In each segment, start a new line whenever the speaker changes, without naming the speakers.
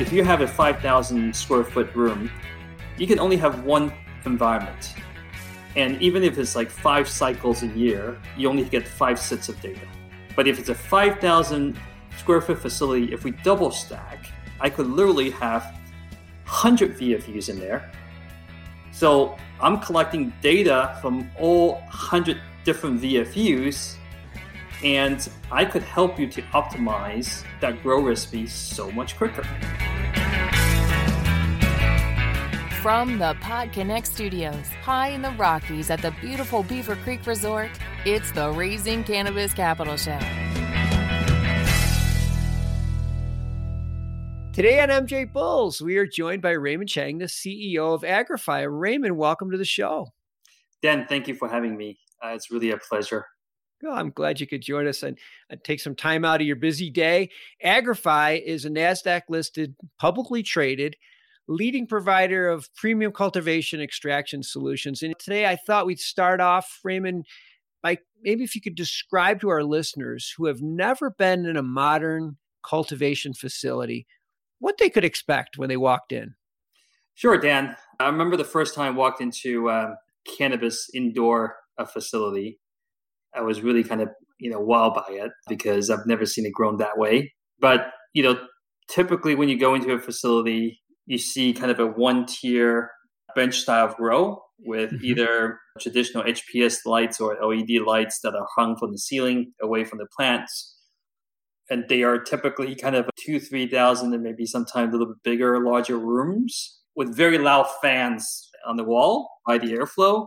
if you have a 5,000 square foot room, you can only have one environment. And even if it's like five cycles a year, you only get five sets of data. But if it's a 5,000 square foot facility, if we double stack, I could literally have 100 VFUs in there. So I'm collecting data from all 100 different VFUs, and I could help you to optimize that grow recipe so much quicker.
From the PodConnect studios, high in the Rockies at the beautiful Beaver Creek Resort, it's the Raising Cannabis Capital Show.
Today on MJ Bulls, we are joined by Raymond Chang, the CEO of Agrify. Raymond, welcome to the show.
Dan, thank you for having me. Uh, it's really a pleasure.
Well, I'm glad you could join us and, and, take some time out of your busy day. Agrify is a NASDAQ listed, publicly traded leading provider of premium cultivation extraction solutions. And today I thought we'd start off, Raymond, by maybe if you could describe to our listeners who have never been in a modern cultivation facility what they could expect when they walked in.
Sure, Dan. I remember the first time I walked into a cannabis indoor uh, facility. I was really kind of you know wowed by it because I've never seen it grown that way. But you know, typically when you go into a facility, you see kind of a one tier bench style grow with mm-hmm. either traditional HPS lights or LED lights that are hung from the ceiling away from the plants. And they are typically kind of two, 3,000 and maybe sometimes a little bit bigger, larger rooms with very loud fans on the wall by the airflow.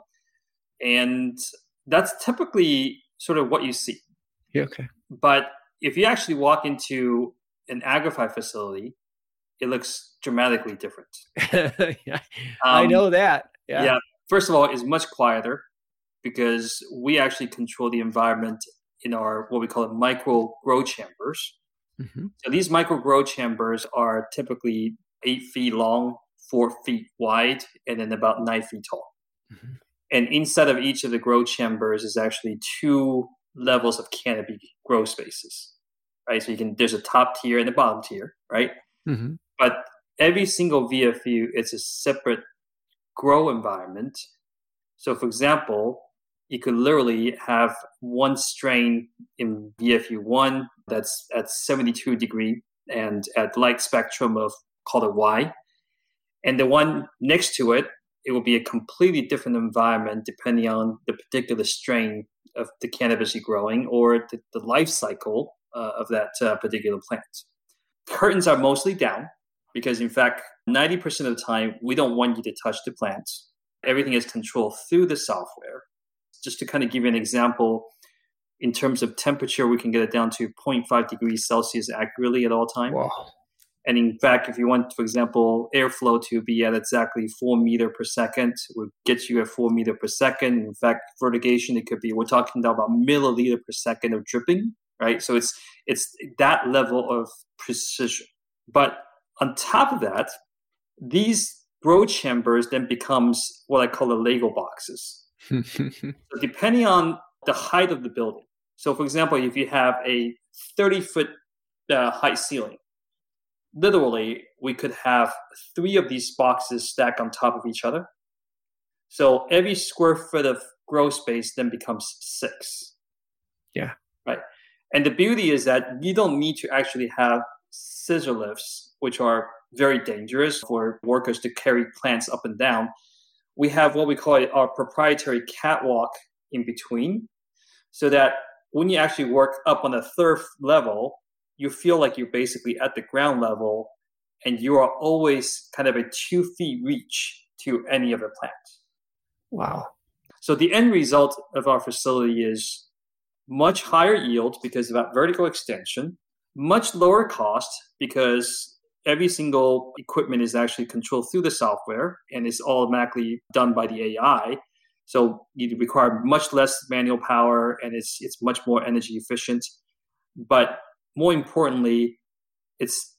And that's typically sort of what you see.
Yeah, okay.
But if you actually walk into an Agrify facility, it looks dramatically different.
yeah, um, I know that.
Yeah. yeah. First of all, it's much quieter because we actually control the environment in our what we call it micro grow chambers. Mm-hmm. So these micro grow chambers are typically eight feet long, four feet wide, and then about nine feet tall. Mm-hmm. And inside of each of the grow chambers is actually two levels of canopy grow spaces, right? So you can there's a top tier and a bottom tier, right? Mm-hmm. But every single VFU is a separate grow environment. So, for example, you could literally have one strain in VFU one that's at 72 degree and at light spectrum of call it Y, and the one next to it, it will be a completely different environment depending on the particular strain of the cannabis you're growing or the, the life cycle uh, of that uh, particular plant. Curtains are mostly down, because in fact 90% of the time we don't want you to touch the plants. Everything is controlled through the software. Just to kind of give you an example in terms of temperature we can get it down to 0.5 degrees celsius accurately at all times. Wow. and in fact if you want for example airflow to be at exactly 4 meter per second would get you at 4 meter per second. In fact fertigation it could be we're talking about milliliter per second of dripping right? So it's it's that level of precision. But on top of that, these grow chambers then becomes what I call the Lego boxes. so depending on the height of the building. So for example, if you have a 30 foot uh, height ceiling, literally we could have three of these boxes stacked on top of each other. So every square foot of grow space then becomes six.
Yeah.
Right. And the beauty is that you don't need to actually have scissor lifts which are very dangerous for workers to carry plants up and down. We have what we call our proprietary catwalk in between, so that when you actually work up on the third level, you feel like you're basically at the ground level and you are always kind of a two feet reach to any other plant.
Wow.
So the end result of our facility is much higher yield because of that vertical extension, much lower cost because every single equipment is actually controlled through the software and it's automatically done by the AI. So you require much less manual power and it's it's much more energy efficient. But more importantly, it's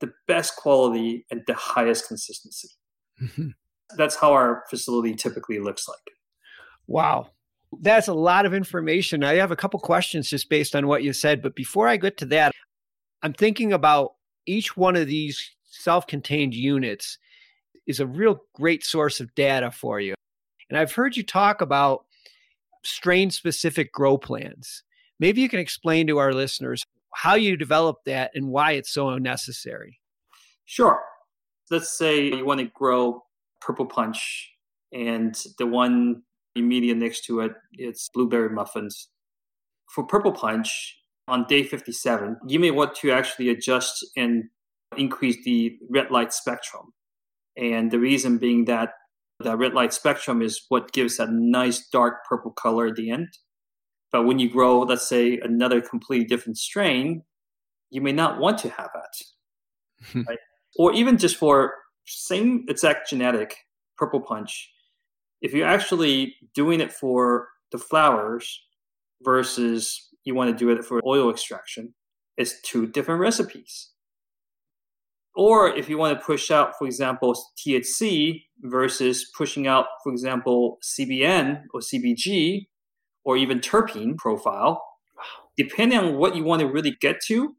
the best quality and the highest consistency. Mm-hmm. That's how our facility typically looks like.
Wow. That's a lot of information. I have a couple questions just based on what you said. But before I get to that, I'm thinking about each one of these self-contained units is a real great source of data for you. And I've heard you talk about strain specific grow plans. Maybe you can explain to our listeners how you develop that and why it's so necessary.
Sure. Let's say you want to grow purple punch and the one immediate next to it it's blueberry muffins. For purple punch on day 57, you may want to actually adjust and increase the red light spectrum. And the reason being that the red light spectrum is what gives that nice dark purple color at the end. But when you grow, let's say, another completely different strain, you may not want to have that. right? Or even just for same exact genetic purple punch, if you're actually doing it for the flowers versus you want to do it for oil extraction, it's two different recipes. Or if you want to push out, for example, THC versus pushing out, for example, CBN or CBG or even terpene profile, depending on what you want to really get to,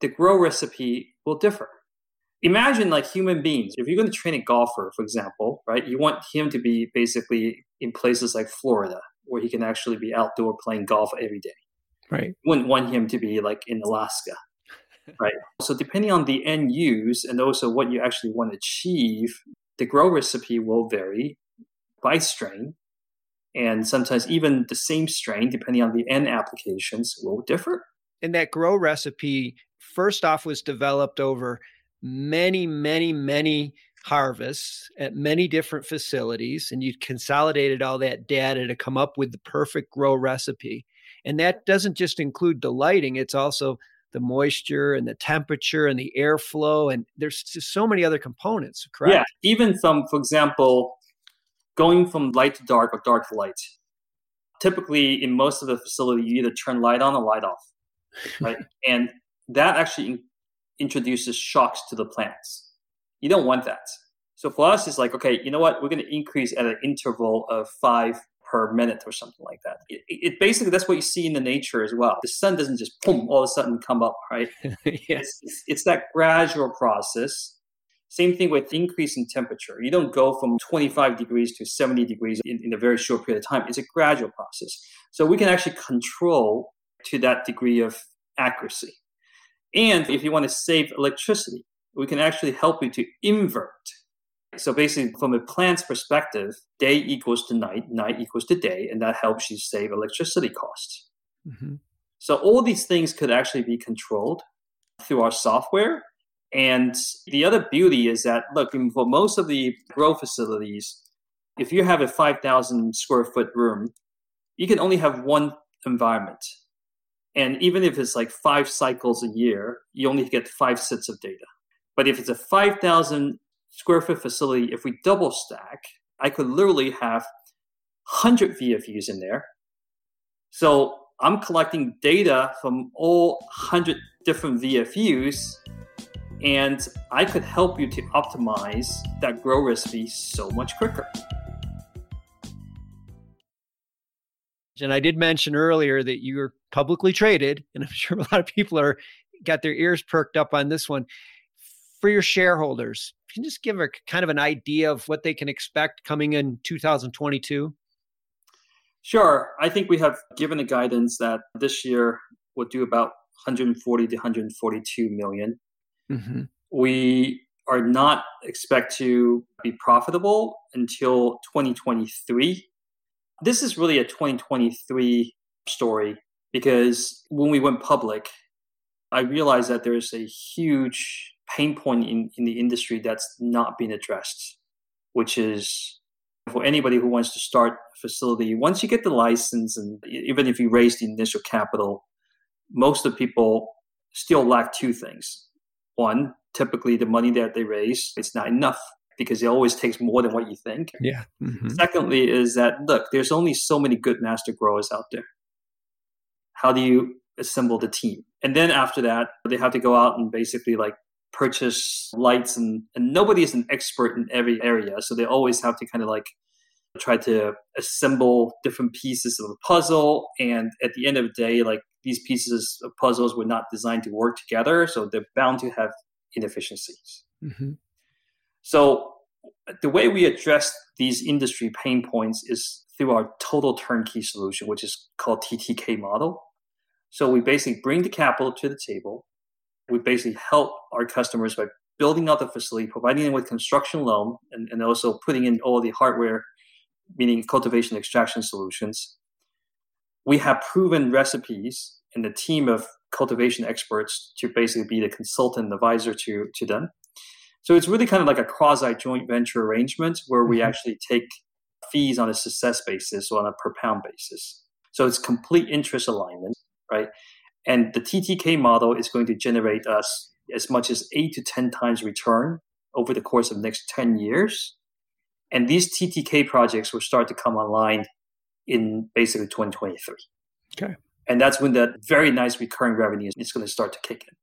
the grow recipe will differ. Imagine like human beings. If you're going to train a golfer, for example, right, you want him to be basically in places like Florida where he can actually be outdoor playing golf every day.
Right. You
wouldn't want him to be like in Alaska right? So depending on the end use and also what you actually want to achieve, the grow recipe will vary by strain. And sometimes even the same strain, depending on the end applications, will differ.
And that grow recipe, first off, was developed over many, many, many harvests at many different facilities. And you consolidated all that data to come up with the perfect grow recipe. And that doesn't just include the lighting, it's also the moisture and the temperature and the airflow and there's just so many other components correct?
Yeah even from for example going from light to dark or dark to light. Typically in most of the facility you either turn light on or light off right? And that actually introduces shocks to the plants. You don't want that. So for us it's like okay you know what? We're going to increase at an interval of five per minute or something like that. It, it, basically that's what you see in the nature as well. The sun doesn't just boom all of a sudden come up, right? yes, it's, it's, it's that gradual process. Same thing with increase in temperature. You don't go from 25 degrees to 70 degrees in, in a very short period of time. It's a gradual process. So we can actually control to that degree of accuracy. And if you want to save electricity, we can actually help you to invert so basically, from a plant's perspective, day equals to night, night equals to day, and that helps you save electricity costs. Mm-hmm. So all these things could actually be controlled through our software. And the other beauty is that, look, for most of the grow facilities, if you have a 5,000 square foot room, you can only have one environment. And even if it's like five cycles a year, you only get five sets of data. But if it's a 5,000 square foot facility, if we double stack, I could literally have 100 VFUs in there. So I'm collecting data from all 100 different VFUs, and I could help you to optimize that grow recipe so much quicker.
And I did mention earlier that you're publicly traded, and I'm sure a lot of people are got their ears perked up on this one. For your shareholders, can you just give a kind of an idea of what they can expect coming in 2022?
Sure. I think we have given a guidance that this year will do about 140 to 142 million. Mm-hmm. We are not expect to be profitable until 2023. This is really a 2023 story because when we went public, I realized that there's a huge pain point in, in the industry that's not being addressed, which is for anybody who wants to start a facility, once you get the license and even if you raise the initial capital, most of the people still lack two things. One, typically the money that they raise is not enough because it always takes more than what you think.
Yeah. Mm-hmm.
Secondly, is that look, there's only so many good master growers out there. How do you assemble the team? And then after that, they have to go out and basically like purchase lights and, and nobody is an expert in every area so they always have to kind of like try to assemble different pieces of a puzzle and at the end of the day like these pieces of puzzles were not designed to work together so they're bound to have inefficiencies Mm-hmm. So the way we address these industry pain points is through our total turnkey solution, which is called TTK model. So we basically bring the capital to the table. We basically help our customers by building out the facility, providing them with construction loan, and, and also putting in all the hardware, meaning cultivation extraction solutions. We have proven recipes and a team of cultivation experts to basically be the consultant advisor to, to them. So it's really kind of like a quasi joint venture arrangement where we mm-hmm. actually take fees on a success basis or on a per pound basis. So it's complete interest alignment, right? And the TTK model is going to generate us as much as eight to 10 times return over the course of the next 10 years. And these TTK projects will start to come online in basically 2023.
Okay.
And that's when that very nice recurring revenue is going to start to kick in.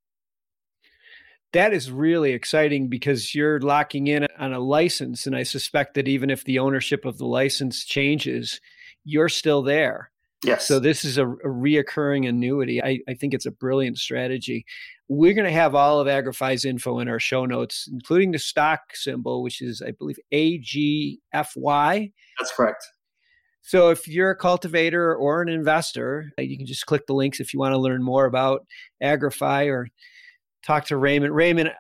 That is really exciting because you're locking in on a license. And I suspect that even if the ownership of the license changes, you're still there.
Yes.
So this is a, a reoccurring annuity. I, I think it's a brilliant strategy. We're going to have all of Agrify's info in our show notes, including the stock symbol, which is, I believe, AGFY.
That's correct.
So if you're a cultivator or an investor, uh, you can just click the links if you want to learn more about AgriPhi or talk to Raymond. Raymond,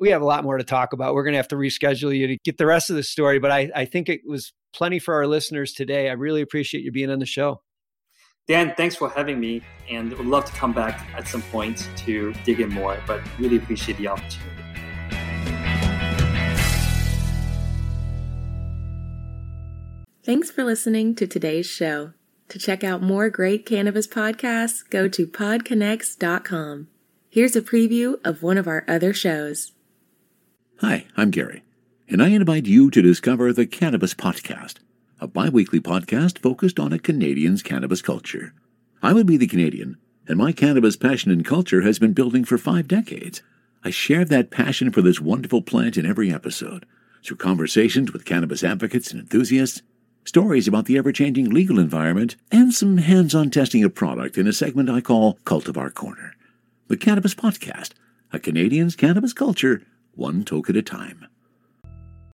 we have a lot more to talk about. We're going to have to reschedule you to get the rest of the story, but I, I think it was plenty for our listeners today. I really appreciate you being on the show.
Dan, thanks for having me, and would love to come back at some point to dig in more, but really appreciate the opportunity.
Thanks for listening to today's show. To check out more great cannabis podcasts, go to podconnects.com. Here's a preview of one of our other shows.
Hi, I'm Gary, and I invite you to discover the Cannabis Podcast, a bi weekly podcast focused on a Canadian's cannabis culture. I would be the Canadian, and my cannabis passion and culture has been building for five decades. I share that passion for this wonderful plant in every episode through conversations with cannabis advocates and enthusiasts stories about the ever changing legal environment, and some hands on testing of product in a segment I call Cultivar Corner. The Cannabis Podcast, a Canadian's cannabis culture, one toke at a time.